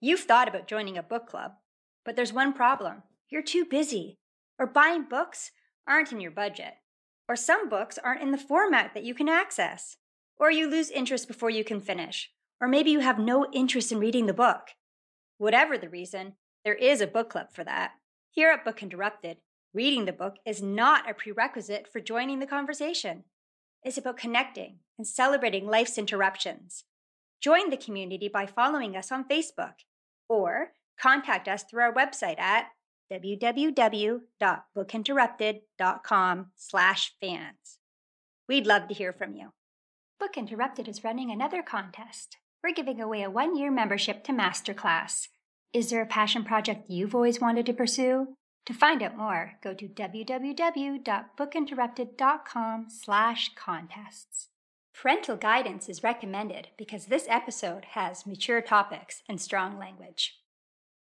You've thought about joining a book club, but there's one problem you're too busy, or buying books aren't in your budget, or some books aren't in the format that you can access, or you lose interest before you can finish, or maybe you have no interest in reading the book. Whatever the reason, there is a book club for that. Here at Book Interrupted, reading the book is not a prerequisite for joining the conversation. It's about connecting and celebrating life's interruptions. Join the community by following us on Facebook or contact us through our website at www.bookinterrupted.com slash fans. We'd love to hear from you. Book Interrupted is running another contest. We're giving away a one-year membership to Masterclass. Is there a passion project you've always wanted to pursue? To find out more, go to www.bookinterrupted.com slash contests. Parental guidance is recommended because this episode has mature topics and strong language.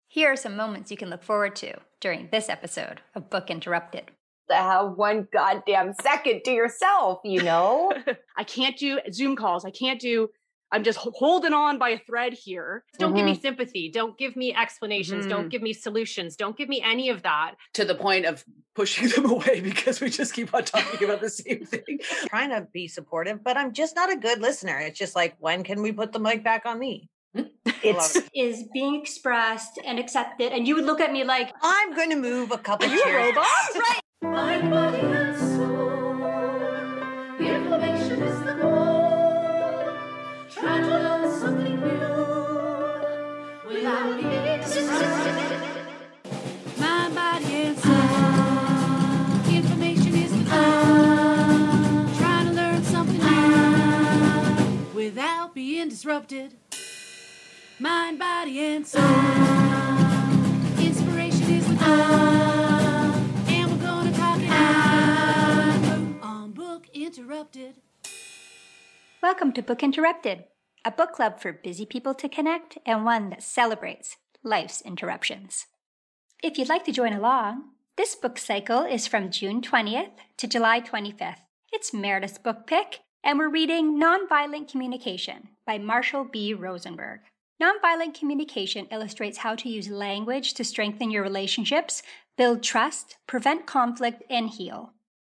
Here are some moments you can look forward to during this episode of Book Interrupted. Have one goddamn second to yourself, you know? I can't do Zoom calls. I can't do I'm just holding on by a thread here. Don't mm-hmm. give me mm-hmm. sympathy. Don't give me explanations. Mm-hmm. Don't give me solutions. Don't give me any of that. To the point of pushing them away because we just keep on talking about the same thing. Trying to be supportive, but I'm just not a good listener. It's just like, when can we put the mic back on me? It's is being expressed and accepted, and you would look at me like I'm going to move a couple. of Are you a robot? right. Disrupted. Mind, body, and soul. Inspiration is the goal. And we're gonna talk it out on Book Interrupted. Welcome to Book Interrupted, a book club for busy people to connect and one that celebrates life's interruptions. If you'd like to join along, this book cycle is from June 20th to July 25th. It's Meredith's book pick, and we're reading Nonviolent Communication by Marshall B. Rosenberg. Nonviolent communication illustrates how to use language to strengthen your relationships, build trust, prevent conflict, and heal.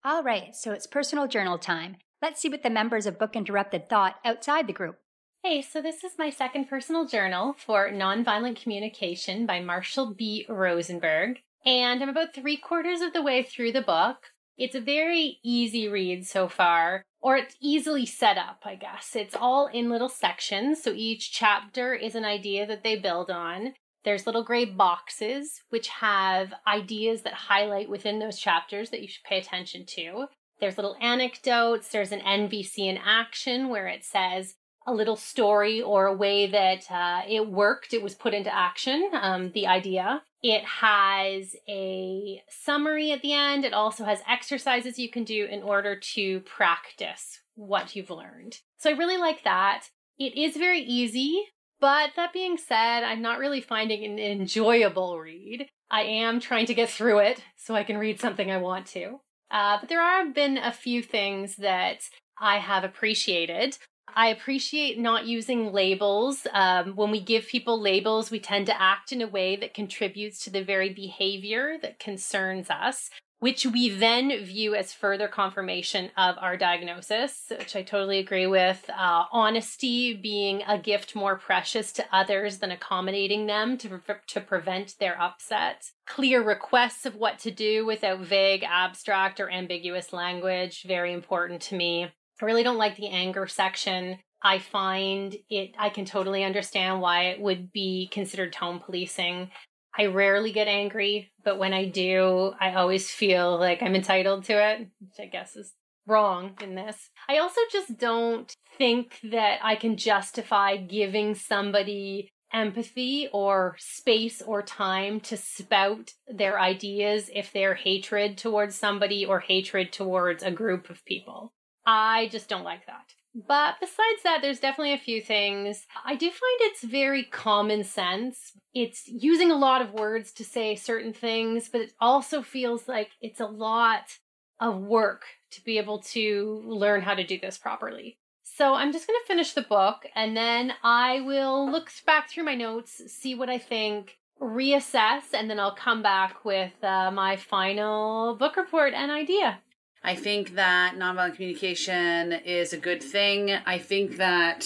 All right, so it's personal journal time. Let's see what the members of Book Interrupted thought outside the group. Hey, so this is my second personal journal for Nonviolent Communication by Marshall B. Rosenberg. And I'm about three quarters of the way through the book. It's a very easy read so far or it's easily set up, I guess. It's all in little sections, so each chapter is an idea that they build on. There's little gray boxes which have ideas that highlight within those chapters that you should pay attention to. There's little anecdotes, there's an NVC in action where it says a little story or a way that uh, it worked, it was put into action, um, the idea. It has a summary at the end. It also has exercises you can do in order to practice what you've learned. So I really like that. It is very easy, but that being said, I'm not really finding an enjoyable read. I am trying to get through it so I can read something I want to. Uh, but there have been a few things that I have appreciated. I appreciate not using labels. Um, when we give people labels, we tend to act in a way that contributes to the very behavior that concerns us, which we then view as further confirmation of our diagnosis, which I totally agree with. Uh, honesty being a gift more precious to others than accommodating them to, to prevent their upset. Clear requests of what to do without vague, abstract, or ambiguous language, very important to me. I really don't like the anger section. I find it, I can totally understand why it would be considered tone policing. I rarely get angry, but when I do, I always feel like I'm entitled to it, which I guess is wrong in this. I also just don't think that I can justify giving somebody empathy or space or time to spout their ideas if they're hatred towards somebody or hatred towards a group of people. I just don't like that. But besides that, there's definitely a few things. I do find it's very common sense. It's using a lot of words to say certain things, but it also feels like it's a lot of work to be able to learn how to do this properly. So I'm just going to finish the book and then I will look back through my notes, see what I think, reassess, and then I'll come back with uh, my final book report and idea. I think that nonviolent communication is a good thing. I think that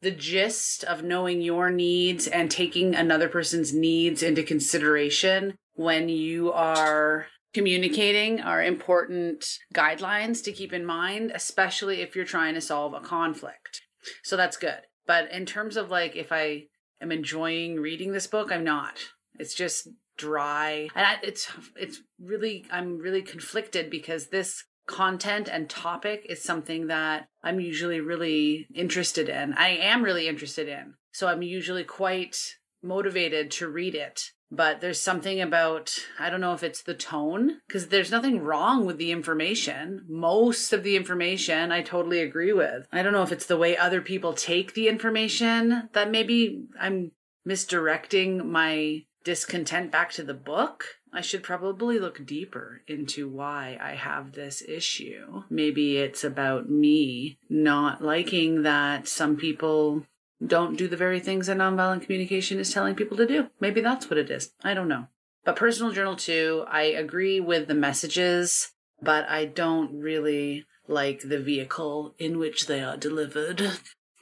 the gist of knowing your needs and taking another person's needs into consideration when you are communicating are important guidelines to keep in mind, especially if you're trying to solve a conflict. So that's good. But in terms of like if I am enjoying reading this book, I'm not. It's just dry. And I, it's it's really I'm really conflicted because this content and topic is something that I'm usually really interested in. I am really interested in. So I'm usually quite motivated to read it. But there's something about, I don't know if it's the tone, because there's nothing wrong with the information. Most of the information I totally agree with. I don't know if it's the way other people take the information that maybe I'm misdirecting my discontent back to the book. I should probably look deeper into why I have this issue. Maybe it's about me not liking that some people don't do the very things that nonviolent communication is telling people to do. Maybe that's what it is. I don't know. But personal journal too, I agree with the messages, but I don't really like the vehicle in which they are delivered.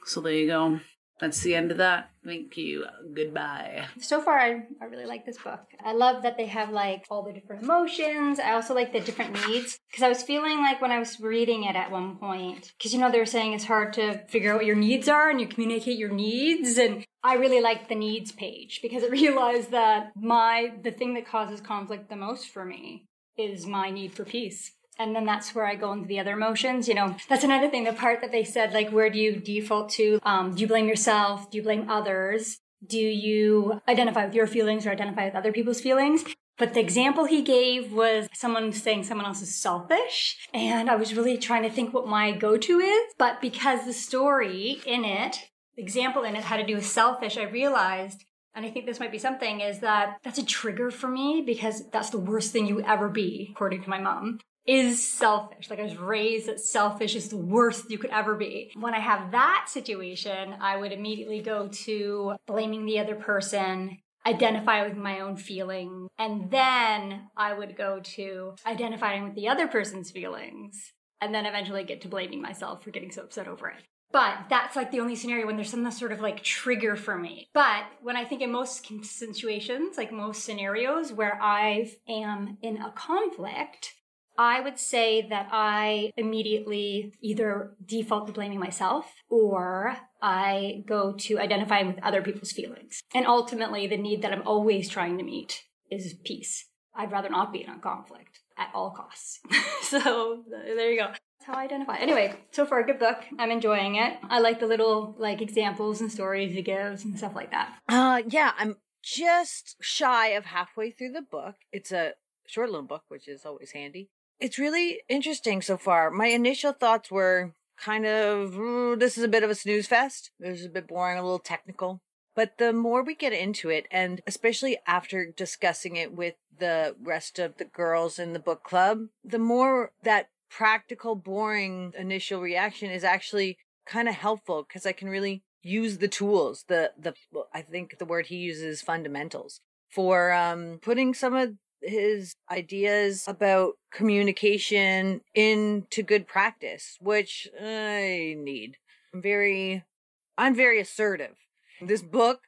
So there you go. That's the end of that. Thank you. Goodbye. So far, I, I really like this book. I love that they have like all the different emotions. I also like the different needs because I was feeling like when I was reading it at one point, because you know, they were saying it's hard to figure out what your needs are and you communicate your needs. And I really liked the needs page because it realized that my, the thing that causes conflict the most for me is my need for peace and then that's where I go into the other emotions. You know, that's another thing. The part that they said, like, where do you default to? Um, do you blame yourself? Do you blame others? Do you identify with your feelings or identify with other people's feelings? But the example he gave was someone saying someone else is selfish. And I was really trying to think what my go-to is. But because the story in it, the example in it had to do with selfish, I realized and I think this might be something is that that's a trigger for me because that's the worst thing you ever be, according to my mom is selfish. Like I was raised that selfish is the worst you could ever be. When I have that situation, I would immediately go to blaming the other person, identify with my own feeling, and then I would go to identifying with the other person's feelings, and then eventually get to blaming myself for getting so upset over it. But that's like the only scenario when there's some sort of like trigger for me. But when I think in most situations, like most scenarios where I am in a conflict, I would say that I immediately either default to blaming myself or I go to identifying with other people's feelings. And ultimately, the need that I'm always trying to meet is peace. I'd rather not be in a conflict at all costs. so there you go. That's how I identify. Anyway, so far, a good book. I'm enjoying it. I like the little like examples and stories it gives and stuff like that. Uh, yeah, I'm just shy of halfway through the book. It's a short little book, which is always handy. It's really interesting so far. My initial thoughts were kind of, "Ooh, this is a bit of a snooze fest. This is a bit boring, a little technical. But the more we get into it, and especially after discussing it with the rest of the girls in the book club, the more that practical, boring initial reaction is actually kind of helpful because I can really use the tools. The the I think the word he uses fundamentals for um putting some of his ideas about communication into good practice, which I need. I'm very, I'm very assertive. This book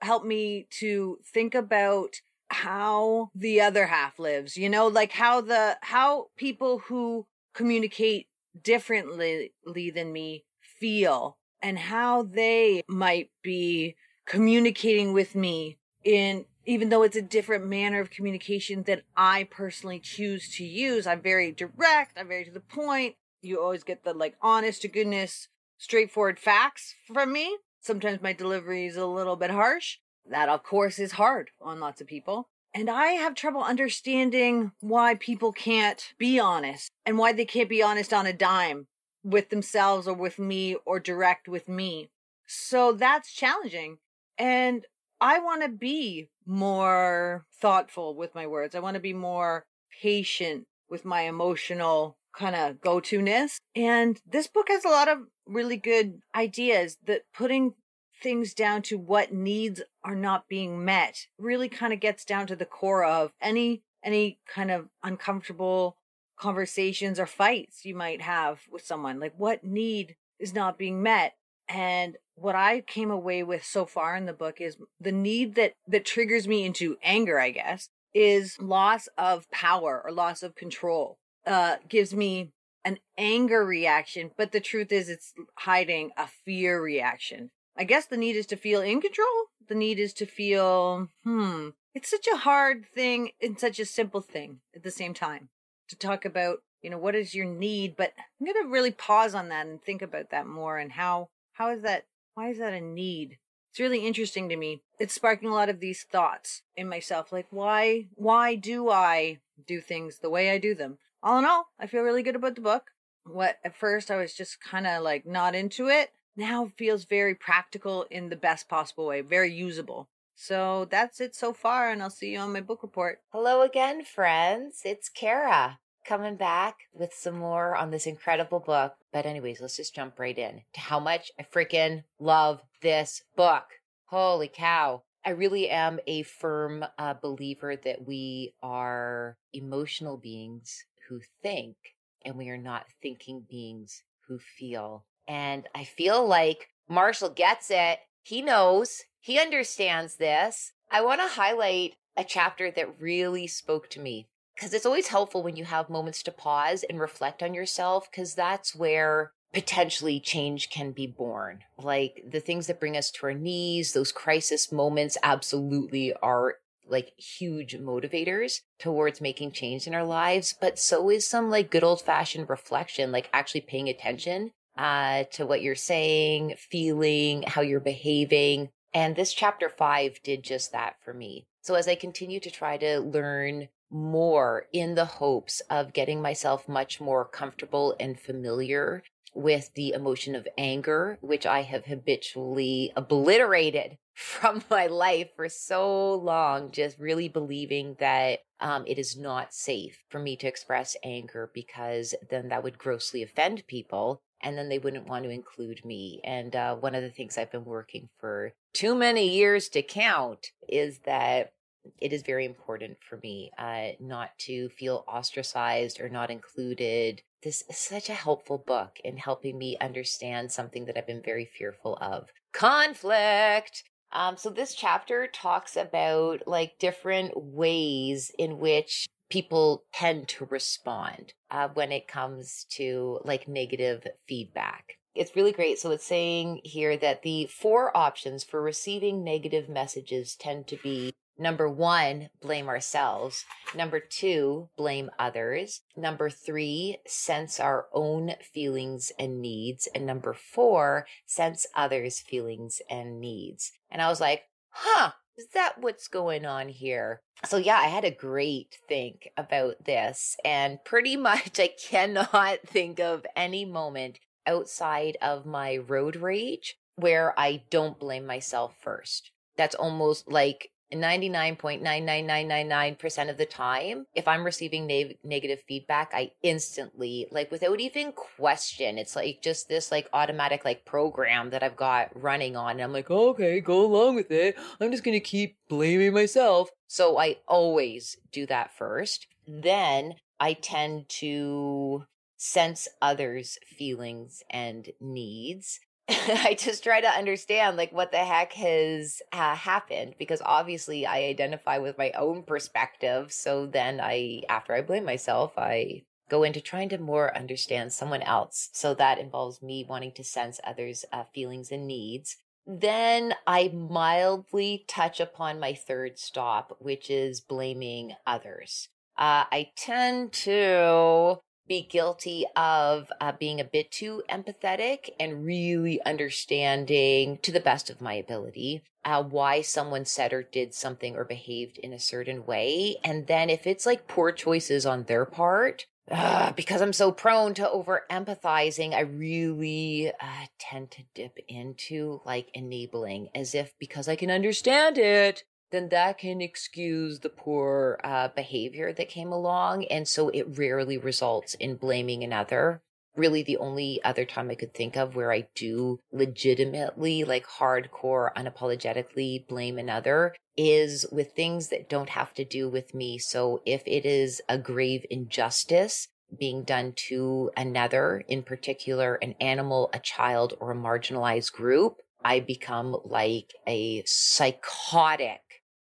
helped me to think about how the other half lives, you know, like how the, how people who communicate differently than me feel and how they might be communicating with me in even though it's a different manner of communication that I personally choose to use, I'm very direct, I'm very to the point. You always get the like honest to goodness, straightforward facts from me. Sometimes my delivery is a little bit harsh. That, of course, is hard on lots of people. And I have trouble understanding why people can't be honest and why they can't be honest on a dime with themselves or with me or direct with me. So that's challenging. And I want to be more thoughtful with my words. I want to be more patient with my emotional kind of go to ness. And this book has a lot of really good ideas that putting things down to what needs are not being met really kind of gets down to the core of any any kind of uncomfortable conversations or fights you might have with someone like what need is not being met and what i came away with so far in the book is the need that that triggers me into anger i guess is loss of power or loss of control uh gives me an anger reaction but the truth is it's hiding a fear reaction. I guess the need is to feel in control. The need is to feel hmm it's such a hard thing and such a simple thing at the same time to talk about you know what is your need? But i'm going to really pause on that and think about that more and how how is that why is that a need? It's really interesting to me. It's sparking a lot of these thoughts in myself like why why do i do things the way i do them? All in all i feel really good about the book. What at first i was just kind of like not into it. Now feels very practical in the best possible way very usable. So that's it so far and i'll see you on my book report. Hello again, friends. It's Kara coming back with some more on this incredible book. But, anyways, let's just jump right in to how much I freaking love this book. Holy cow. I really am a firm uh, believer that we are emotional beings who think, and we are not thinking beings who feel. And I feel like Marshall gets it. He knows, he understands this. I want to highlight a chapter that really spoke to me because it's always helpful when you have moments to pause and reflect on yourself because that's where potentially change can be born. Like the things that bring us to our knees, those crisis moments absolutely are like huge motivators towards making change in our lives, but so is some like good old fashioned reflection, like actually paying attention uh, to what you're saying, feeling, how you're behaving. And this chapter five did just that for me. So as I continue to try to learn more in the hopes of getting myself much more comfortable and familiar with the emotion of anger, which I have habitually obliterated from my life for so long, just really believing that um, it is not safe for me to express anger because then that would grossly offend people and then they wouldn't want to include me. And uh, one of the things I've been working for too many years to count is that it is very important for me uh, not to feel ostracized or not included. This is such a helpful book in helping me understand something that I've been very fearful of conflict. Um, so this chapter talks about like different ways in which people tend to respond uh, when it comes to like negative feedback. It's really great. So it's saying here that the four options for receiving negative messages tend to be Number one, blame ourselves. Number two, blame others. Number three, sense our own feelings and needs. And number four, sense others' feelings and needs. And I was like, huh, is that what's going on here? So yeah, I had a great think about this and pretty much I cannot think of any moment outside of my road rage where I don't blame myself first. That's almost like 99.99999% of the time, if I'm receiving ne- negative feedback, I instantly, like without even question, it's like just this like automatic like program that I've got running on. And I'm like, okay, go along with it. I'm just going to keep blaming myself. So I always do that first. Then I tend to sense others' feelings and needs. I just try to understand like what the heck has uh, happened because obviously I identify with my own perspective. So then I, after I blame myself, I go into trying to more understand someone else. So that involves me wanting to sense others' uh, feelings and needs. Then I mildly touch upon my third stop, which is blaming others. Uh, I tend to be guilty of uh, being a bit too empathetic and really understanding to the best of my ability uh, why someone said or did something or behaved in a certain way. And then if it's like poor choices on their part, uh, because I'm so prone to over empathizing, I really uh, tend to dip into like enabling as if because I can understand it, then that can excuse the poor uh, behavior that came along. And so it rarely results in blaming another. really the only other time I could think of where I do legitimately, like hardcore, unapologetically blame another is with things that don't have to do with me. So if it is a grave injustice, being done to another, in particular, an animal, a child, or a marginalized group, I become like a psychotic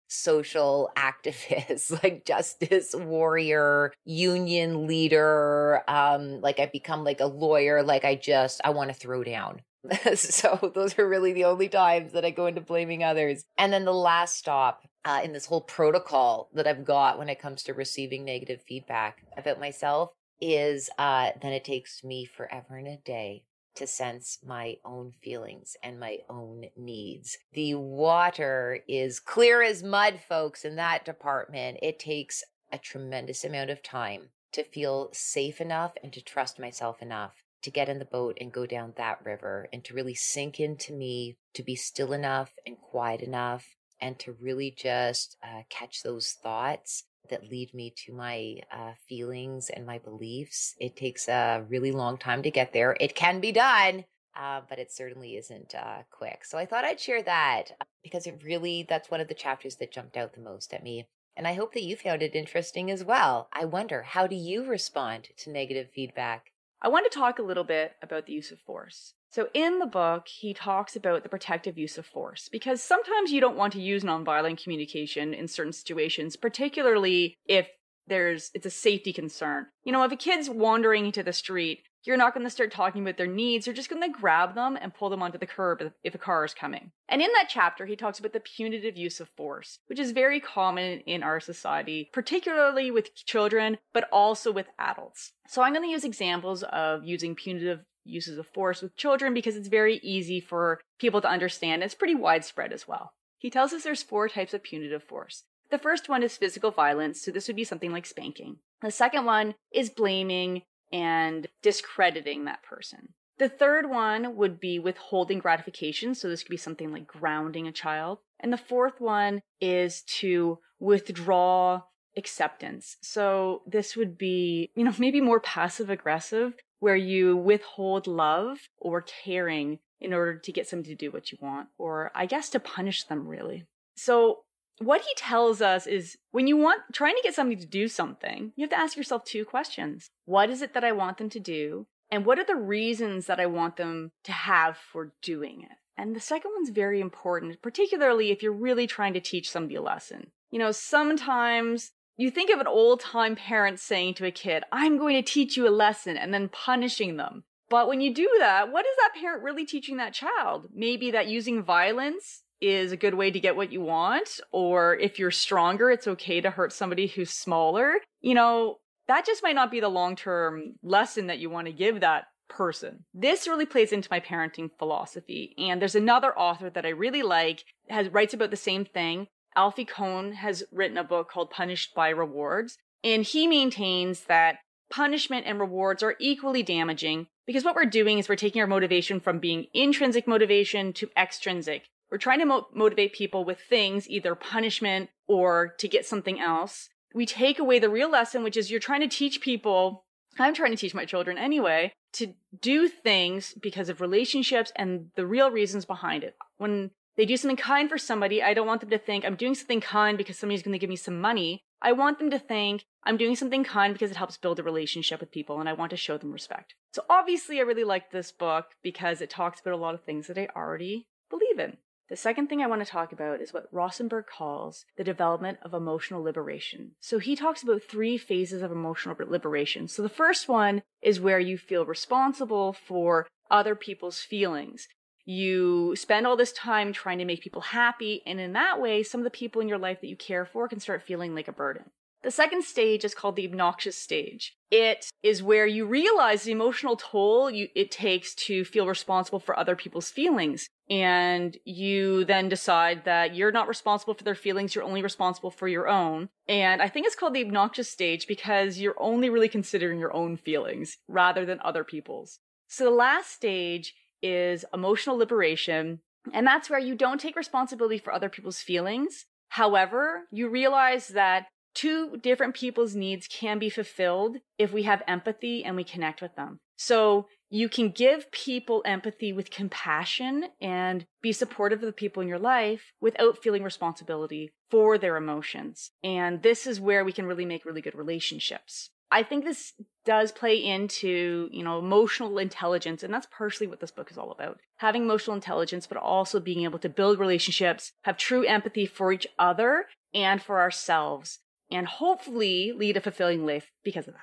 social activist, like justice warrior, union leader. Um, like I become like a lawyer. Like I just, I want to throw down. so those are really the only times that I go into blaming others. And then the last stop uh, in this whole protocol that I've got when it comes to receiving negative feedback about myself is uh, then it takes me forever and a day to sense my own feelings and my own needs. The water is clear as mud, folks, in that department. It takes a tremendous amount of time to feel safe enough and to trust myself enough to get in the boat and go down that river and to really sink into me, to be still enough and quiet enough, and to really just uh, catch those thoughts that lead me to my uh, feelings and my beliefs. It takes a really long time to get there. It can be done, uh, but it certainly isn't uh, quick. So I thought I'd share that uh, because it really, that's one of the chapters that jumped out the most at me. And I hope that you found it interesting as well. I wonder, how do you respond to negative feedback? I want to talk a little bit about the use of force. So, in the book, he talks about the protective use of force because sometimes you don't want to use nonviolent communication in certain situations, particularly if there's it's a safety concern. You know, if a kid's wandering into the street, you're not going to start talking about their needs. You're just going to grab them and pull them onto the curb if a car is coming. And in that chapter, he talks about the punitive use of force, which is very common in our society, particularly with children, but also with adults. So I'm going to use examples of using punitive uses of force with children because it's very easy for people to understand. It's pretty widespread as well. He tells us there's four types of punitive force. The first one is physical violence, so this would be something like spanking. The second one is blaming and discrediting that person. The third one would be withholding gratification, so this could be something like grounding a child. And the fourth one is to withdraw acceptance. So this would be, you know, maybe more passive aggressive where you withhold love or caring in order to get somebody to do what you want, or I guess to punish them, really. So, what he tells us is when you want trying to get somebody to do something, you have to ask yourself two questions What is it that I want them to do? And what are the reasons that I want them to have for doing it? And the second one's very important, particularly if you're really trying to teach somebody a lesson. You know, sometimes you think of an old time parent saying to a kid, I'm going to teach you a lesson, and then punishing them. But when you do that, what is that parent really teaching that child? Maybe that using violence is a good way to get what you want, or if you're stronger, it's okay to hurt somebody who's smaller. You know, that just might not be the long term lesson that you want to give that person. This really plays into my parenting philosophy. And there's another author that I really like, has writes about the same thing. Alfie Kohn has written a book called Punished by Rewards, and he maintains that punishment and rewards are equally damaging because what we're doing is we're taking our motivation from being intrinsic motivation to extrinsic. We're trying to mo- motivate people with things, either punishment or to get something else. We take away the real lesson, which is you're trying to teach people, I'm trying to teach my children anyway, to do things because of relationships and the real reasons behind it. When they do something kind for somebody, I don't want them to think I'm doing something kind because somebody's going to give me some money. I want them to think I'm doing something kind because it helps build a relationship with people and I want to show them respect. So obviously, I really like this book because it talks about a lot of things that I already believe in. The second thing I want to talk about is what Rosenberg calls the development of emotional liberation. So he talks about three phases of emotional liberation. So the first one is where you feel responsible for other people's feelings you spend all this time trying to make people happy, and in that way, some of the people in your life that you care for can start feeling like a burden. The second stage is called the obnoxious stage. It is where you realize the emotional toll you, it takes to feel responsible for other people's feelings. And you then decide that you're not responsible for their feelings, you're only responsible for your own. And I think it's called the obnoxious stage because you're only really considering your own feelings rather than other people's. So the last stage is emotional liberation. And that's where you don't take responsibility for other people's feelings. However, you realize that two different people's needs can be fulfilled if we have empathy and we connect with them. So you can give people empathy with compassion and be supportive of the people in your life without feeling responsibility for their emotions. And this is where we can really make really good relationships. I think this does play into, you know, emotional intelligence, and that's partially what this book is all about. Having emotional intelligence, but also being able to build relationships, have true empathy for each other and for ourselves, and hopefully lead a fulfilling life because of that.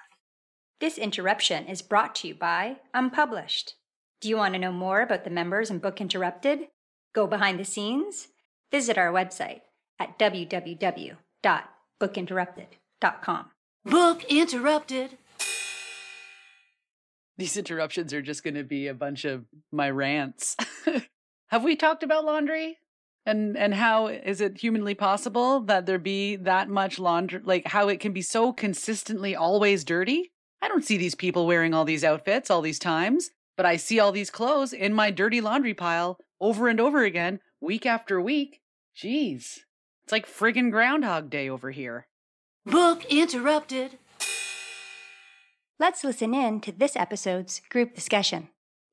This interruption is brought to you by Unpublished. Do you want to know more about the members and Book Interrupted? Go behind the scenes? Visit our website at www.bookinterrupted.com. Book interrupted. These interruptions are just going to be a bunch of my rants. Have we talked about laundry? And and how is it humanly possible that there be that much laundry like how it can be so consistently always dirty? I don't see these people wearing all these outfits all these times, but I see all these clothes in my dirty laundry pile over and over again, week after week. Jeez. It's like friggin' Groundhog Day over here. Book interrupted. Let's listen in to this episode's group discussion.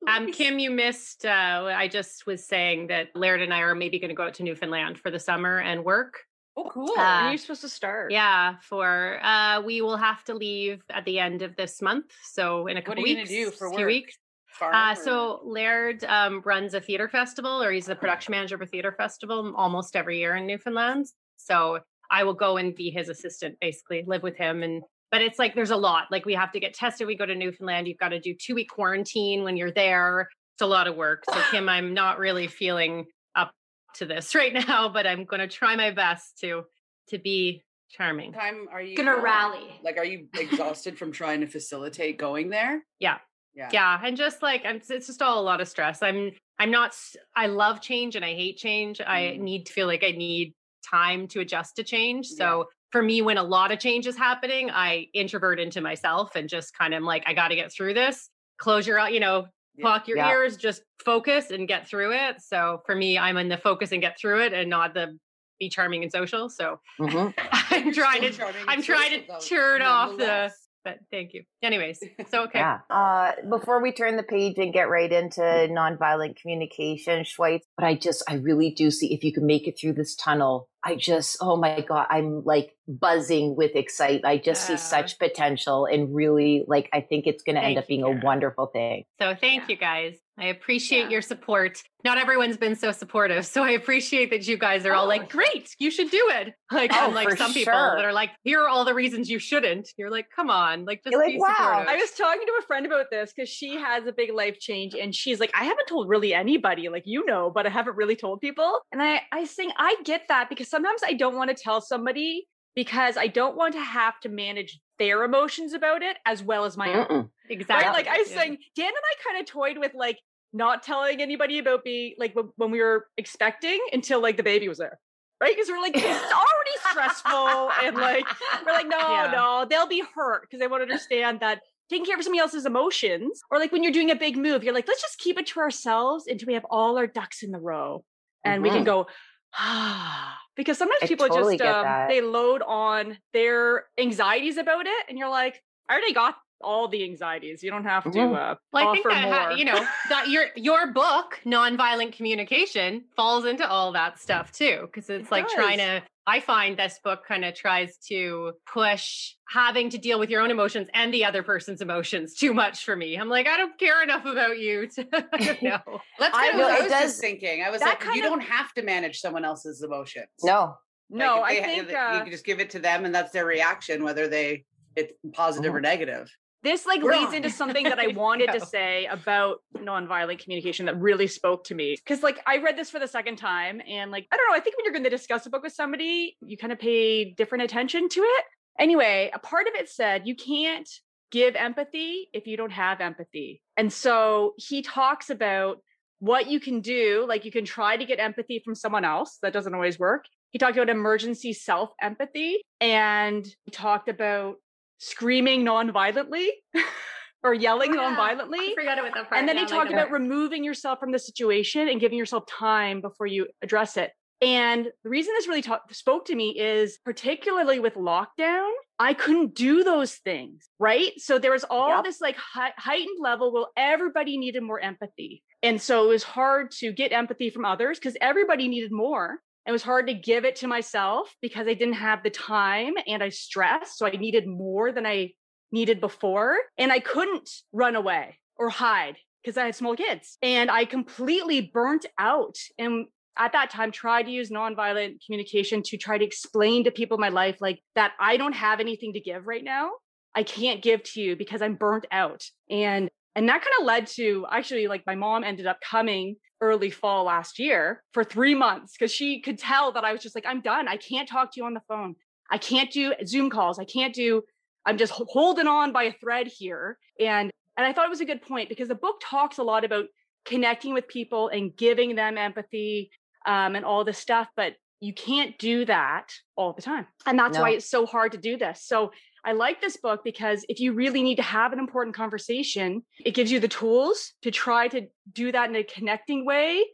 Um, Kim, you missed. Uh, I just was saying that Laird and I are maybe going to go out to Newfoundland for the summer and work. Oh, cool. Uh, when are you supposed to start? Yeah, for uh, we will have to leave at the end of this month. So in a couple are you gonna weeks, do for few work? weeks. Uh, so Laird um, runs a theater festival, or he's the production manager of a theater festival almost every year in Newfoundland. So I will go and be his assistant, basically live with him. And but it's like there's a lot. Like we have to get tested. We go to Newfoundland. You've got to do two week quarantine when you're there. It's a lot of work. So Kim, I'm not really feeling up to this right now, but I'm going to try my best to to be charming. time are you Gonna going? rally. Like, are you exhausted from trying to facilitate going there? Yeah. Yeah. yeah and just like I'm, it's just all a lot of stress i'm i'm not i love change and i hate change i Mm. need to feel like i need time to adjust to change so for me when a lot of change is happening i introvert into myself and just kind of like i got to get through this close your you know block your Yeah. ears just focus and get through it so for me i'm in the focus and get through it and not the be charming and social so Mhm. i'm trying to i'm trying to turn off the. But thank you anyways so okay Yeah. Uh, before we turn the page and get right into nonviolent communication, Schweitz, but I just, I really do see if you can make it through this tunnel. I just, oh my God, I'm like buzzing with excitement. I just see such potential and really like, I think it's going to end up being you, a wonderful thing. So thank you guys. I appreciate your support. Not everyone's been so supportive. So I appreciate that you guys are all like, oh. great, you should do it. Like, Oh, unlike for some people that are like, here are all the reasons you shouldn't. You're like, come on, like just You're like, be wow. supportive. I was talking to a friend about this because she has a big life change and she's like, I haven't told really anybody, like you know, but I haven't really told people. And I, I think I get that because sometimes I don't want to tell somebody because I don't want to have to manage their emotions about it as well as my own. Mm-mm. exactly. Right? Like I was Yeah. saying, Dan and I kind of toyed with like not telling anybody about being like when- we were expecting until like the baby was there. Right? Because we're like, it's already stressful. And like, we're like, no, Yeah. no, they'll be hurt because they won't understand that taking care of somebody else's emotions, or like when you're doing a big move, you're like, let's just keep it to ourselves until we have all our ducks in the row. And we can Mhm. go, ah, because sometimes I people totally just um, they load on their anxieties about it, and you're like, I already got all the anxieties. You don't have to uh, Well, I think that more. ha- you know that your your book, nonviolent communication, falls into all that stuff too, because it's It like trying to. I find this book kind of tries to push having to deal with your own emotions and the other person's emotions too much for me. I'm like, I don't care enough about you to know. That's I kind of know what I was does- just thinking. I was like, you of- don't have to manage someone else's emotions. No. no, Like, I they ha- think you uh, can just give it to them, and that's their reaction, whether they it's positive or negative. This like We're leads on. into something that I wanted to say about nonviolent communication that really spoke to me. Because like I read this for the second time, and like I don't know, I think when you're going to discuss a book with somebody, you kind of pay different attention to it. Anyway, a part of it said you can't give empathy if you don't have empathy, and so he talks about what you can do. Like you can try to get empathy from someone else. That doesn't always work. He talked about emergency self empathy, and he talked about screaming non-violently or yelling oh, Yeah, non-violently. I forgot about that part. And then Yeah, he talked about removing yourself from the situation and giving yourself time before you address it. And the reason this really ta- spoke to me is particularly with lockdown, I couldn't do those things, right? So there was all Yep. this like hei- heightened level where everybody needed more empathy. And so it was hard to get empathy from others because everybody needed more. It was hard to give it to myself because I didn't have the time and I stressed. So I needed more than I needed before. And I couldn't run away or hide because I had small kids. And I completely burnt out. And at that time, tried to use nonviolent communication to try to explain to people my life like that I don't have anything to give right now. I can't give to you because I'm burnt out. And and that kind of led to actually like my mom ended up coming early fall last year for three months because she could tell that I was just like, I'm done. I can't talk to you on the phone. I can't do Zoom calls. I can't do, I'm just holding on by a thread here. And and I thought it was a good point because the book talks a lot about connecting with people and giving them empathy um, and all this stuff, but you can't do that all the time. And that's why it's so hard to do this. So I like this book because if you really need to have an important conversation, it gives you the tools to try to do that in a connecting way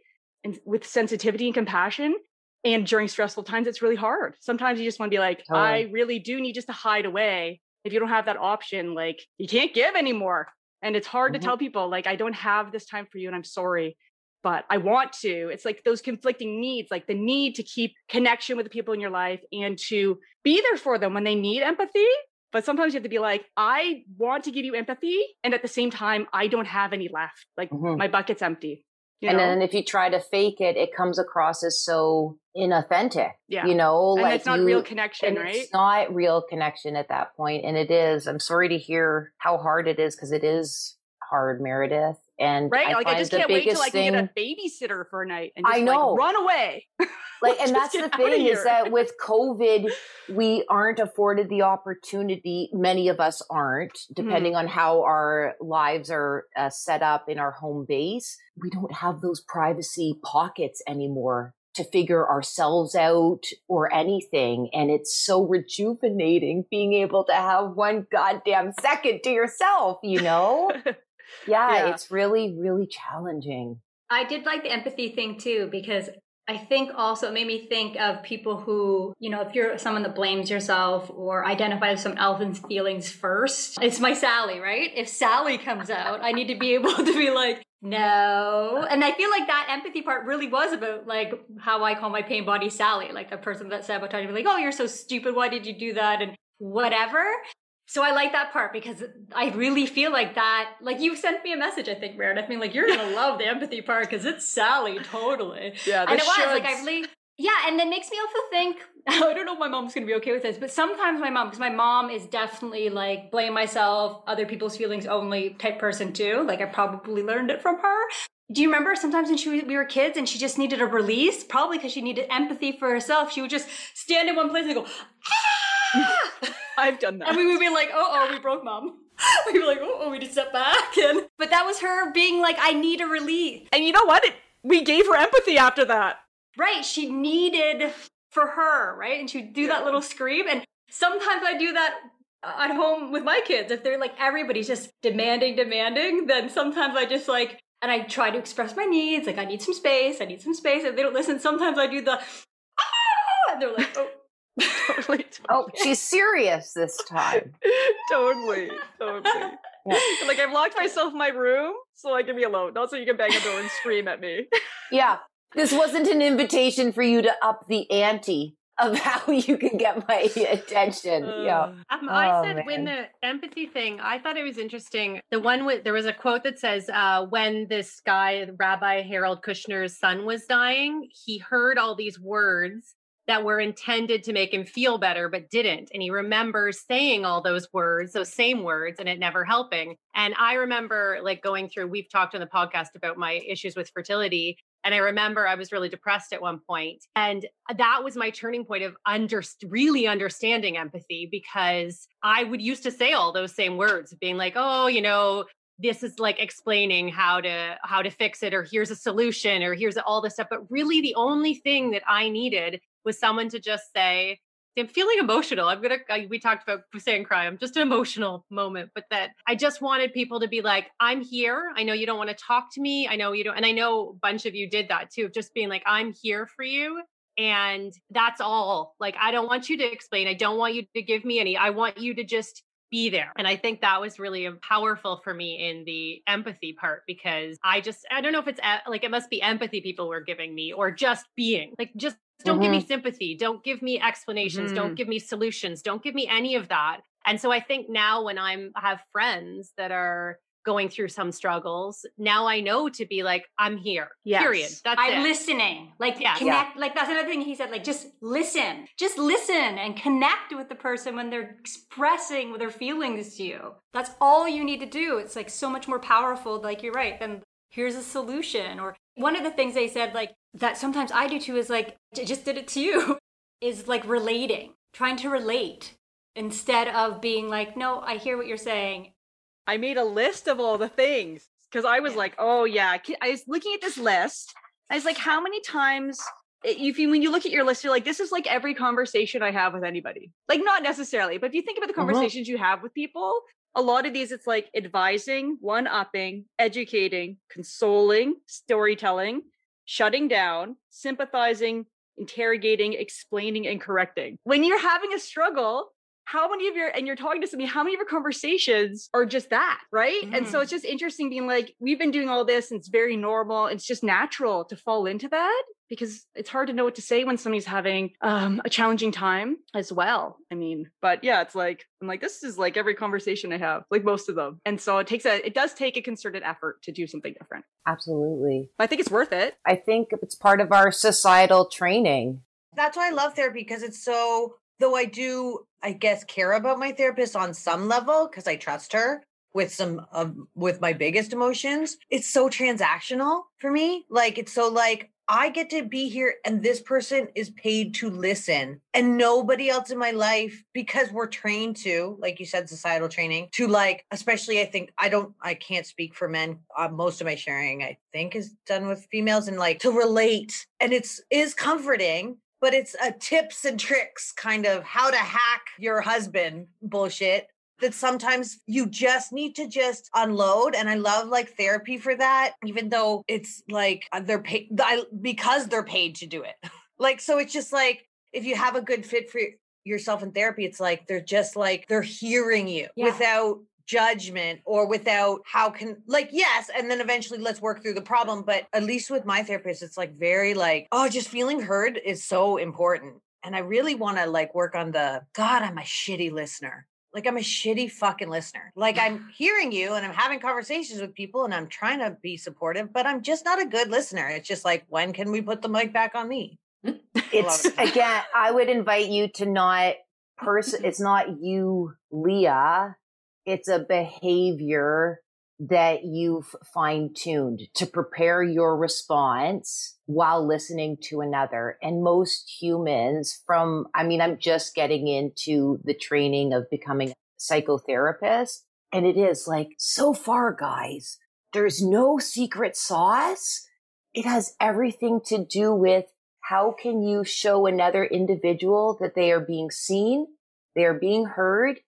and with sensitivity and compassion. And during stressful times, it's really hard. Sometimes you just want to be like, I really do need just to hide away. If you don't have that option, like you can't give anymore. And it's hard Mhm. to tell people, like, I don't have this time for you and I'm sorry, but I want to. It's like those conflicting needs, like the need to keep connection with the people in your life and to be there for them when they need empathy. But sometimes you have to be like, I want to give you empathy. And at the same time, I don't have any left. Like Mhm. my bucket's empty. You and know? then if you try to fake it, it comes across as so inauthentic. Yeah. You know, and like it's not you- real connection, right? It's not real connection at that point, and it is. I'm sorry to hear how hard it is because it is hard, Meredith. And Right? I like I just can't wait till biggest I can get a babysitter for a night and just I know. like run away. like and that's the thing is that with covid we aren't afforded the opportunity many of us aren't Mm-hmm. depending on how our lives are uh, set up in our home base we don't have those privacy pockets anymore to figure ourselves out or anything and it's so rejuvenating being able to have one goddamn second to yourself you know yeah, Yeah. it's really really challenging I did like the empathy thing too because I think also it made me think of people who, you know, if you're someone that blames yourself or identifies someone else's feelings first, it's my Sally, right? If Sally comes out, I need to be able to be like, no. And I feel like that empathy part really was about like how I call my pain body Sally, like the person that sabotaged me, like, oh, you're so stupid. Why did you do that? And whatever. So I like that part because I really feel like that. Like you sent me a message, I think, Meredith, being like, "You're gonna love the empathy part because it's Sally, totally." Yeah, and it was like I really, yeah, and it makes me also think. I don't know if my mom's gonna be okay with this, but sometimes my mom, because my mom is definitely like blame myself, other people's feelings only type person too. Like I probably learned it from her. Do you remember sometimes when she, we were kids and she just needed a release? Probably because she needed empathy for herself. She would just stand in one place and go, ah! I've done that. And we would be like, oh, oh, we broke mom. We'd be like, oh, oh, we just step back. And but that was her being like, I need a relief. and you know what? It, we gave her empathy after that. Right. She needed for her, right? And she'd do that little scream. And sometimes I do that at home with my kids. If they're like everybody's just demanding, demanding, then sometimes I just like and I try to express my needs, like I need some space, I need some space. If they don't listen, sometimes I do the ah and they're like, oh totally. oh she's serious this time totally. Totally. Yeah. Like I've locked myself in my room so I can be alone, not so you can bang the door and scream at me. Yeah. This wasn't an invitation for you to up the ante of how you can get my attention. yeah. Um, I Oh, said when the empathy thing, I thought it was interesting. The one with there was a quote that says, uh, when this guy, Rabbi Harold Kushner's son was dying, he heard all these words that were intended to make him feel better, but didn't. And he remembers saying all those words, those same words, and it never helping. And I remember like going through, we've talked on the podcast about my issues with fertility. And I remember I was really depressed at one point, And that was my turning point of under, really understanding empathy because I would used to say all those same words, being like, oh, you know, this is like explaining how to how to fix it or here's a solution or here's all this stuff but really the only thing that i needed was someone to just say i'm feeling emotional i'm gonna I, we talked about saying cry i'm just an emotional moment but that i just wanted people to be like i'm here i know you don't want to talk to me i know you don't and i know a bunch of you did that too of just being like i'm here for you And that's all. Like, I don't want you to explain. I don't want you to give me any. I want you to just be there. And I think that was really powerful for me in the empathy part because I just, I don't know if it's like, it must be empathy people were giving me or just being like, just don't give me sympathy. Don't give me explanations. Don't Mhm. give me solutions. Don't give me any of that. And so I think now when I'm have friends that are going through some struggles, now I know to be like, I'm here. Period. Yes. That's I'm it. listening. Like Yeah. connect. Like that's another thing he said. Like just listen. Just listen and connect with the person when they're expressing their feelings to you. That's all you need to do. It's like so much more powerful. Like you're right. Than here's a solution. Or one of the things they said like that sometimes I do too is like I just did it to you. Is like relating, trying to relate instead of being like, no, I hear what you're saying. I made a list of all the things because I was like, oh yeah. I was looking at this list. I was like, how many times? If you when you look at your list, you're like, this is like every conversation I have with anybody. Like not necessarily, but if you think about the Mhm. conversations you have with people, a lot of these it's like advising, one upping, educating, consoling, storytelling, shutting down, sympathizing, interrogating, explaining, and correcting. When you're having a struggle, how many of your and you're talking to somebody, how many of your conversations are just that, right? And so it's just interesting being like, we've been doing all this and it's very normal. It's just natural to fall into that because it's hard to know what to say when somebody's having um, a challenging time as well. I mean, but yeah, it's like I'm like this is like every conversation I have, like most of them, and so it takes a it does take a concerted effort to do something different. Absolutely. But I think it's worth it. I think it's part of our societal training. That's why I love therapy because it's so, though I do, I guess, care about my therapist on some level because I trust her with some of with my biggest emotions. It's so transactional for me. Like, it's so like, I get to be here and this person is paid to listen and nobody else in my life because we're trained to, like you said, societal training to like, especially I think I don't, I can't speak for men. Uh, most of my sharing, I think, is done with females and like to relate. And it's is comforting, but it's a tips and tricks kind of how to hack your husband bullshit that sometimes you just need to just unload and i love like therapy for that even though it's like uh, they're paid because they're paid to do it like so it's just like if you have a good fit for yourself in therapy it's like they're just like they're hearing you Yeah. without judgment or without how can like yes and then eventually let's work through the problem but at least with my therapist it's like very like oh just feeling heard is so important. And i really want to like work on the god i'm a shitty listener. Like i'm a shitty fucking listener. Like i'm hearing you and i'm having conversations with people and i'm trying to be supportive but i'm just not a good listener. It's just like when can we put the mic back on me? It's again, I would invite you to not person it's not you, Leah. It's a behavior that you've fine tuned to prepare your response while listening to another. And most humans from, I mean, I'm just getting into the training of becoming a psychotherapist. And it is like, so far, guys, there's no secret sauce. It has everything to do with how can you show another individual that they are being seen, they are being heard,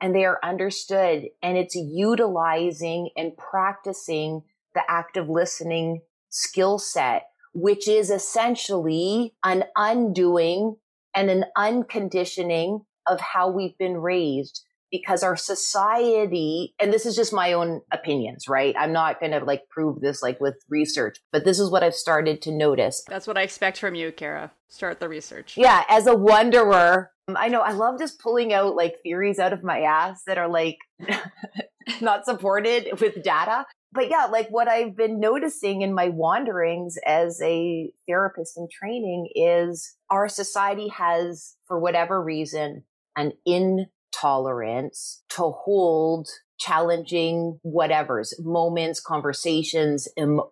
and they are understood. And it's utilizing and practicing the active listening skill set, which is essentially an undoing and an unconditioning of how we've been raised because our society and this is just my own opinions right i'm not going to like prove this like with research but this is what i've started to notice That's what I expect from you, Kara. Start the research. yeah as a wanderer um, i know i love just pulling out like theories out of my ass that are like not supported with data but yeah like what i've been noticing in my wanderings as a therapist in training is our society has for whatever reason an intolerance to hold challenging whatevers moments conversations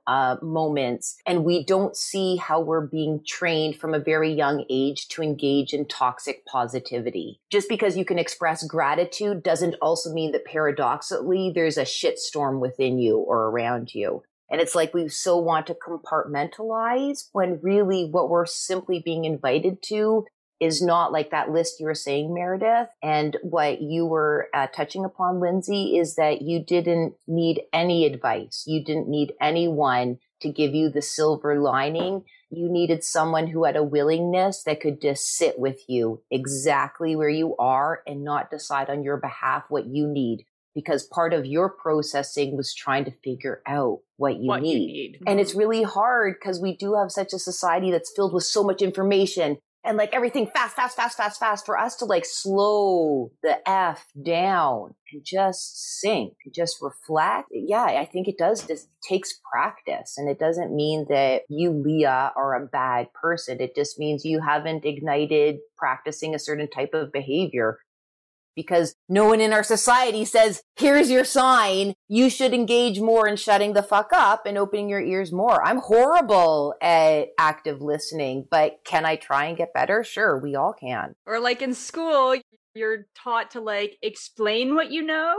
uh, moments. And we don't see how we're being trained from a very young age to engage in toxic positivity. Just because you can express gratitude doesn't also mean that paradoxically there's a shitstorm within you or around you. And it's like we so want to compartmentalize when really what we're simply being invited to is not like that list you were saying, Meredith. And what you were uh, touching upon, Lindsay, is that you didn't need any advice. You didn't need anyone to give you the silver lining. You needed someone who had a willingness that could just sit with you exactly where you are and not decide on your behalf what you need. Because part of your processing was trying to figure out what you what need. you need. And it's really hard because we do have such a society that's filled with so much information and like everything fast, fast, fast, fast, fast for us to like slow the F down and just sink, just reflect. Yeah, I think it does. just takes practice and it doesn't mean that you, Leah, are a bad person. It just means you haven't ignited practicing a certain type of behavior because no one in our society says, here's your sign. You should engage more in shutting the fuck up and opening your ears more. I'm horrible at active listening, but can I try and get better? Sure, we all can. Or like in school, you're taught to like explain what you know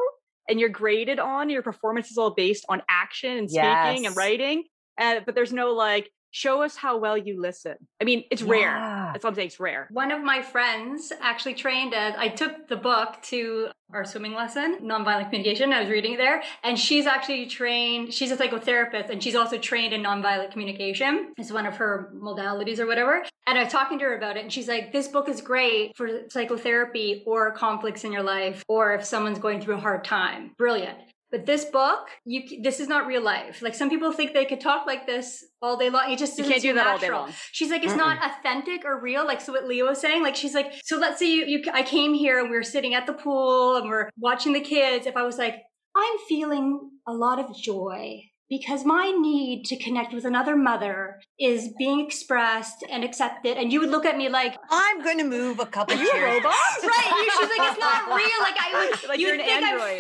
and you're graded on your performance is all based on action and speaking Yes. and writing. Uh, but there's no like, show us how well you listen. I mean, it's rare. Yeah. That's what I'm saying. It's rare. One of my friends actually trained as I took the book to our swimming lesson, nonviolent communication. I was reading it there, and she's actually trained. She's a psychotherapist, and she's also trained in nonviolent communication. It's one of her modalities or whatever. And I was talking to her about it, and she's like, "This book is great for psychotherapy or conflicts in your life, or if someone's going through a hard time. Brilliant." But this book, you this is not real life. Like some people think they could talk like this all day long. It just You doesn't can't do seem that all day long. She's like, it's not authentic or real. Like, so what Leah was saying, like, she's like, so let's say you, you, I came here and we were sitting at the pool and we're watching the kids. If I was like, I'm feeling a lot of joy because my need to connect with another mother is being expressed and accepted. And you would look at me like, I'm going to move a couple Are you chairs. robot? right. You, she's like, it's not real. Like, I would, Like you'd you're an think I'm android.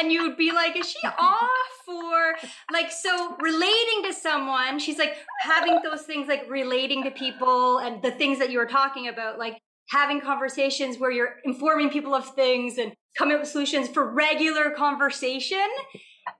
And you'd be like, is she off? Or like, so relating to someone, she's like having those things like relating to people and the things that you were talking about, like having conversations where you're informing people of things and coming up with solutions for regular conversation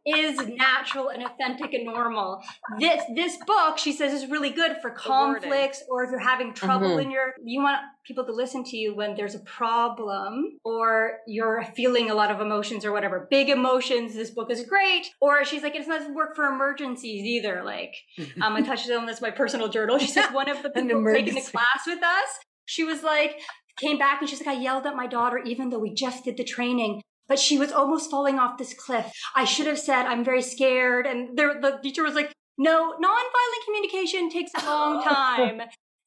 is natural and authentic and normal. This this book, she says, is really good for conflicts or if you're having trouble Mhm. in your you want people to listen to you when there's a problem or you're feeling a lot of emotions or whatever. Big emotions, this book is great. Or she's like, it doesn't work for emergencies either. Like um, I touched on this my personal journal. She like, one of the people taking the class with us, she was like, came back and she's like, I yelled at my daughter even though we just did the training. But she was almost falling off this cliff. I should have said, I'm very scared. And there, the teacher was like, no, nonviolent communication takes a long time.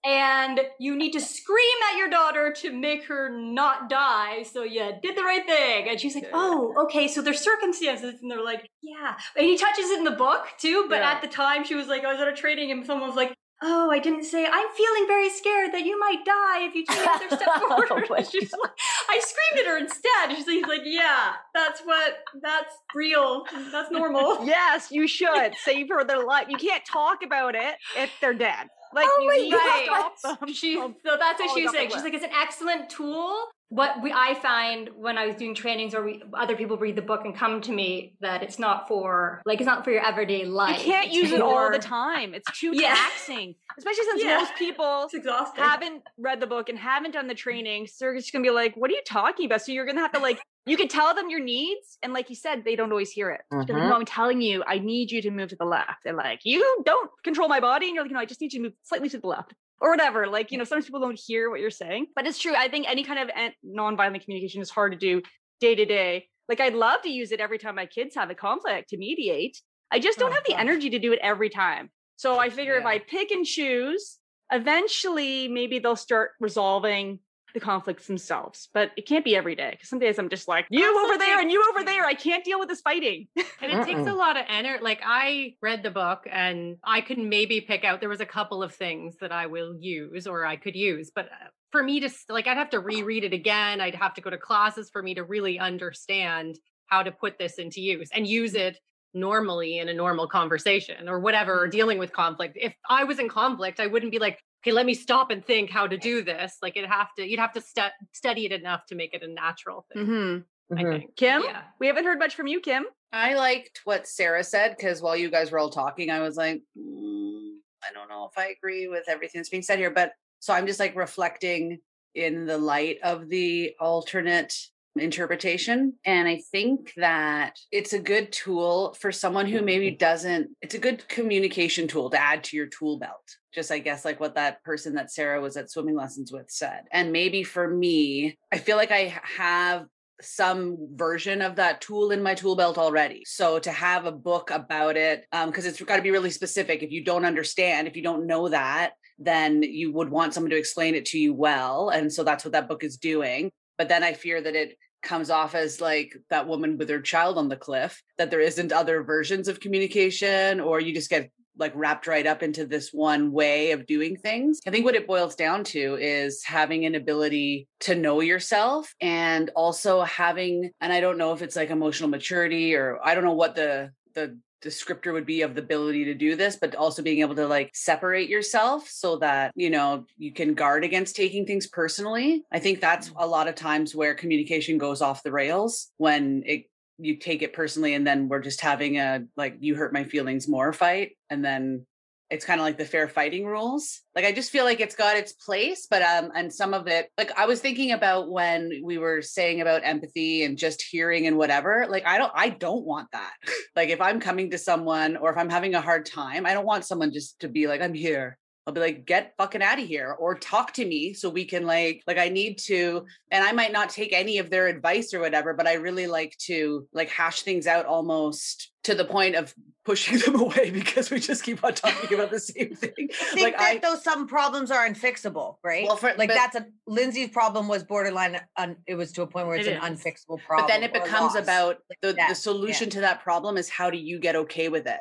And you need to scream at your daughter to make her not die. So you did the right thing. And she's like, oh, okay. So there's circumstances. And they're like, yeah. And he touches it in the book too. But Yeah. at the time, she was like, I was at a training and someone was like, oh, I didn't say, I'm feeling very scared that you might die if you take another step oh, forward. Bless She's like, I screamed at her instead. She's like, yeah, that's what, that's real. That's normal. Yes, you should save her their life. You can't talk about it if they're dead. Like Oh you my God. She, so that's what she was saying. She's like, it's an excellent tool. What we, I find when I was doing trainings or we, other people read the book and come to me that it's not for, like, it's not for your everyday life. You can't It's use it all the time. It's too Yeah. taxing, especially since Yeah. most people haven't read the book and haven't done the training. So they're just gonna be like, "What are you talking about?" So you're gonna have to like, you could tell them your needs, and like you said, they don't always hear it. Just be like, mm-hmm. no, I'm telling you, I need you to move to the left. They're like, you don't control my body, and you're like, no, I just need you to move slightly to the left. Or whatever, like you know, sometimes people don't hear what you're saying, but it's true. I think any kind of nonviolent communication is hard to do day to day. Like I'd love to use it every time my kids have a conflict to mediate. I just don't Oh, have the gosh. energy to do it every time. So I figure if I pick and choose, eventually maybe they'll start resolving the conflicts themselves. But it can't be every day because some days I'm just like, you Also over there and you over there. I can't deal with this fighting. And it takes a lot of energy. Like I read the book and I could maybe pick out there was a couple of things that I will use or I could use, but uh, for me to like I'd have to reread it again. I'd have to go to classes for me to really understand how to put this into use and use it normally in a normal conversation or whatever or dealing with conflict. If I was in conflict, I wouldn't be like, okay, let me stop and think how to do this. Like it have to you'd have to stu- study it enough to make it a natural thing. Mm-hmm. I Mhm. think. Kim, Yeah. we haven't heard much from you, Kim. I liked what Sarah said because while you guys were all talking, I was like, mm, I don't know if I agree with everything that's being said here. But so I'm just like reflecting in the light of the alternate interpretation. And I think that it's a good tool for someone who maybe mm-hmm. doesn't, it's a good communication tool to add to your tool belt. Just, I guess, like what that person that Sarah was at swimming lessons with said. And maybe for me, I feel like I have some version of that tool in my tool belt already. So to have a book about it, um, because it's got to be really specific. If you don't understand, if you don't know that, then you would want someone to explain it to you well. And so that's what that book is doing. But then I fear that it comes off as like that woman with her child on the cliff, that there isn't other versions of communication, or you just get like wrapped right up into this one way of doing things. I think what it boils down to is having an ability to know yourself and also having and I don't know if it's like emotional maturity or I don't know what the the descriptor would be of the ability to do this but also being able to like separate yourself so that you know you can guard against taking things personally. I think that's mm. a lot of times where communication goes off the rails when it you take it personally and then we're just having a like you hurt my feelings more fight and then it's kind of like the fair fighting rules. Like i just feel like it's got its place but um and some of it like i was thinking about when we were saying about empathy and just hearing and whatever like i don't i don't want that. Like if i'm coming to someone or if i'm having a hard time i don't want someone just to be like i'm here. I'll be like, get fucking out of here or talk to me so we can like, like I need to, and I might not take any of their advice or whatever, but I really like to like hash things out almost to the point of pushing them away because we just keep on talking about the same thing. I think Like that I, those some problems are unfixable, right? Well, for- like but- that's a Lindsay's problem was borderline. Un, it was to a point where it's It an is. unfixable problem. but then it becomes about the, that, the yeah. solution to that problem is how do you get okay with it?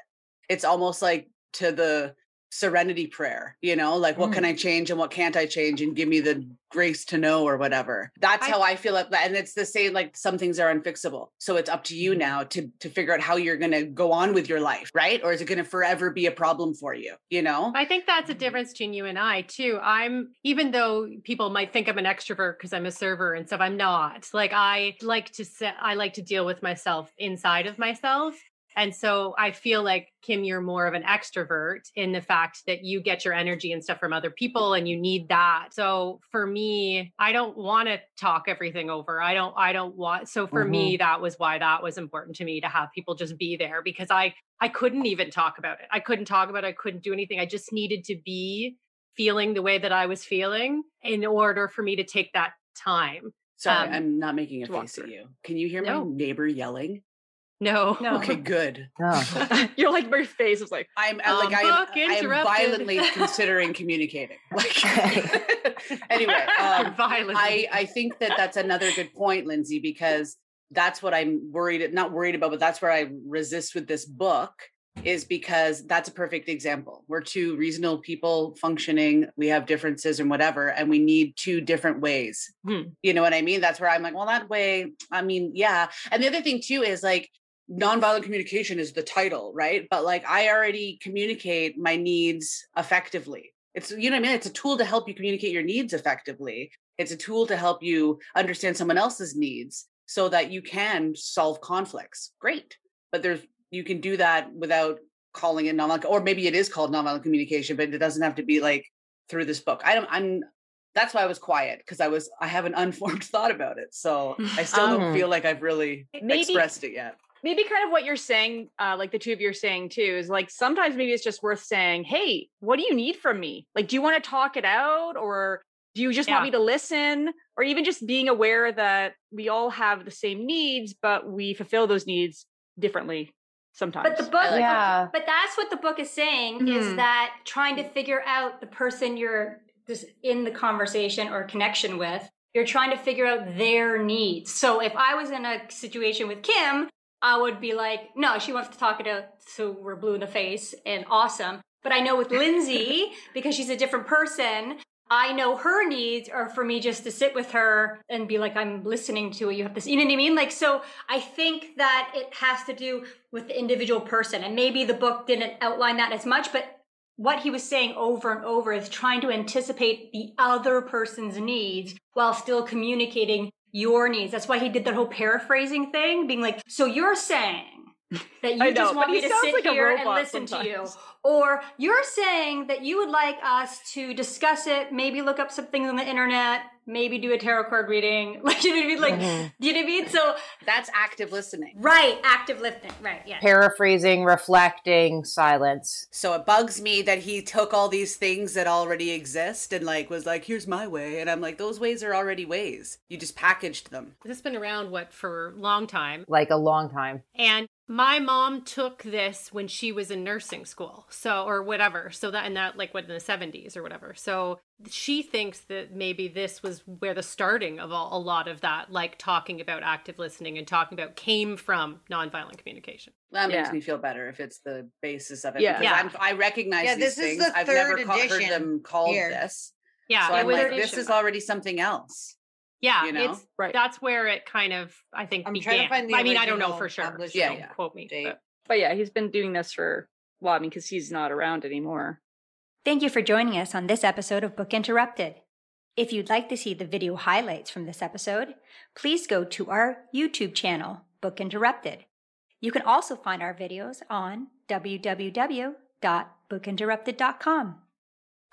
It's almost like to the serenity prayer, you know, like what Mm. can I change and what can't I change and give me the grace to know or whatever. That's I- how I feel it. And it's the same, like some things are unfixable. So it's up to you now to to figure out how you're gonna go on with your life, right? Or is it gonna forever be a problem for you? You know? I think that's a difference between you and I too. I'm even though people might think I'm an extrovert because I'm a server and stuff, I'm not. Like I like to set I like to deal with myself inside of myself. And so I feel like Kim, you're more of an extrovert in the fact that you get your energy and stuff from other people and you need that. So for me, I don't want to talk everything over. I don't, I don't want, so for me, that was why that was important to me to have people just be there because I, I couldn't even talk about it. I couldn't talk about it. I couldn't do anything. I just needed to be feeling the way that I was feeling in order for me to take that time. Sorry, Um, I'm not making a face at you. Can you hear No. my neighbor yelling? No, No. Okay, good. Oh. You're like my face is like I'm uh, like Um, I am, book I am violently considering communicating. Like anyway, um, violent. I I think that that's another good point, Lindsay, because that's what I'm worried not worried about, but that's where I resist with this book is because that's a perfect example. We're two reasonable people functioning. We have differences and whatever, and we need two different ways. Hmm. You know what I mean? That's where I'm like, well, that way, I mean, yeah. And the other thing too is like nonviolent communication is the title, right? But like I already communicate my needs effectively. It's you know what I mean? It's a tool to help you communicate your needs effectively. It's a tool to help you understand someone else's needs so that you can solve conflicts. Great. But there's you can do that without calling it nonviolent or maybe it is called nonviolent communication, but it doesn't have to be like through this book. I don't I'm that's why I was quiet because I was I have an unformed thought about it. So I still don't Um, feel like I've really maybe- expressed it yet. Maybe kind of what you're saying, uh, like the two of you are saying too, is like sometimes maybe it's just worth saying, hey, what do you need from me? Like, do you want to talk it out or do you just want me to listen? Or even just being aware that we all have the same needs, but we fulfill those needs differently sometimes. But the book, Yeah. but that's what the book is saying is Mhm. that trying to figure out the person you're just in the conversation or connection with, you're trying to figure out their needs. So if I was in a situation with Kim, I would be like, no, she wants to talk it out, so we're blue in the face and awesome. But I know with Lindsay, because she's a different person, I know her needs are for me just to sit with her and be like, I'm listening to what you have to. You know what I mean? Like, so I think that it has to do with the individual person. And maybe the book didn't outline that as much, but what he was saying over and over is trying to anticipate the other person's needs while still communicating your needs. That's why he did that whole paraphrasing thing, being like, so you're saying that I you just know, want me to sounds sit like here and robot listen to you. Or you're saying that you would like us to discuss it, maybe look up some things on the internet, maybe do a tarot card reading. Like, you know what I mean? Like, Mhm. do you know what I mean? So, That's active listening. right, active listening. Right, yeah. Paraphrasing, reflecting, silence. So it bugs me that he took all these things that already exist and like was like, here's my way. And I'm like, those ways are already ways. You just packaged them. This has been around what for a long time. Like a long time. And my mom took this when she was in nursing school. So or whatever. So that and that like what in the 70s or whatever. So she thinks that maybe this was where the starting of all, a lot of that like talking about active listening and talking about came from nonviolent communication. That makes Yeah. me feel better if it's the basis of it. Yeah. Because Yeah. I'm, I recognize Yeah, these this is things. the I've never ca- heard them called here. Yeah, so it I'm was like, this is already something else. Yeah, you know? it's Right. that's where it kind of I think I'm began. trying to find the I mean, I don't know for sure. published Yeah, Don't yeah. quote me. but- But yeah, he's been doing this for well, I mean, because he's not around anymore. Thank you for joining us on this episode of Book Interrupted. If you'd like to see the video highlights from this episode, please go to our YouTube channel, Book Interrupted. You can also find our videos on www.bookinterrupted.com.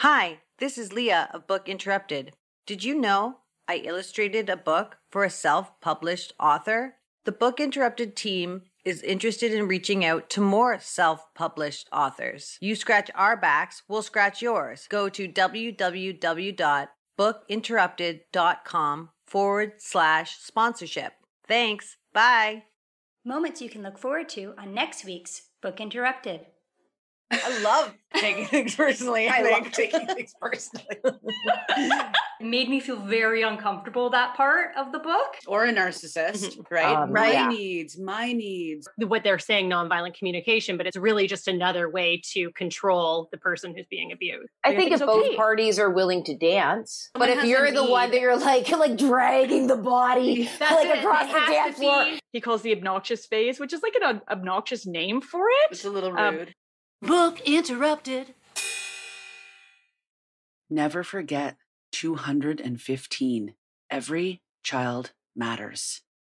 Hi, this is Leah of Book Interrupted. Did you know I illustrated a book for a self published author? The Book Interrupted team is interested in reaching out to more self published authors. You scratch our backs, we'll scratch yours. Go to www.bookinterrupted.com forward slash sponsorship. Thanks. Bye. Moments you can look forward to on next week's Book Interrupted. I love taking things personally. I think. love taking things personally. It made me feel very uncomfortable, that part of the book. or a narcissist, right? Um, my yeah. needs, my needs. what they're saying nonviolent communication, but it's really just another way to control the person who's being abused. I I think think if both okay. parties are willing to dance, but if you're a the one that you're like like dragging the body That's like it. across It the dance floor, He calls the obnoxious phase, which is like an ob- obnoxious name for it. It's a little Um, rude. Book interrupted. Never forget 215. Every child matters.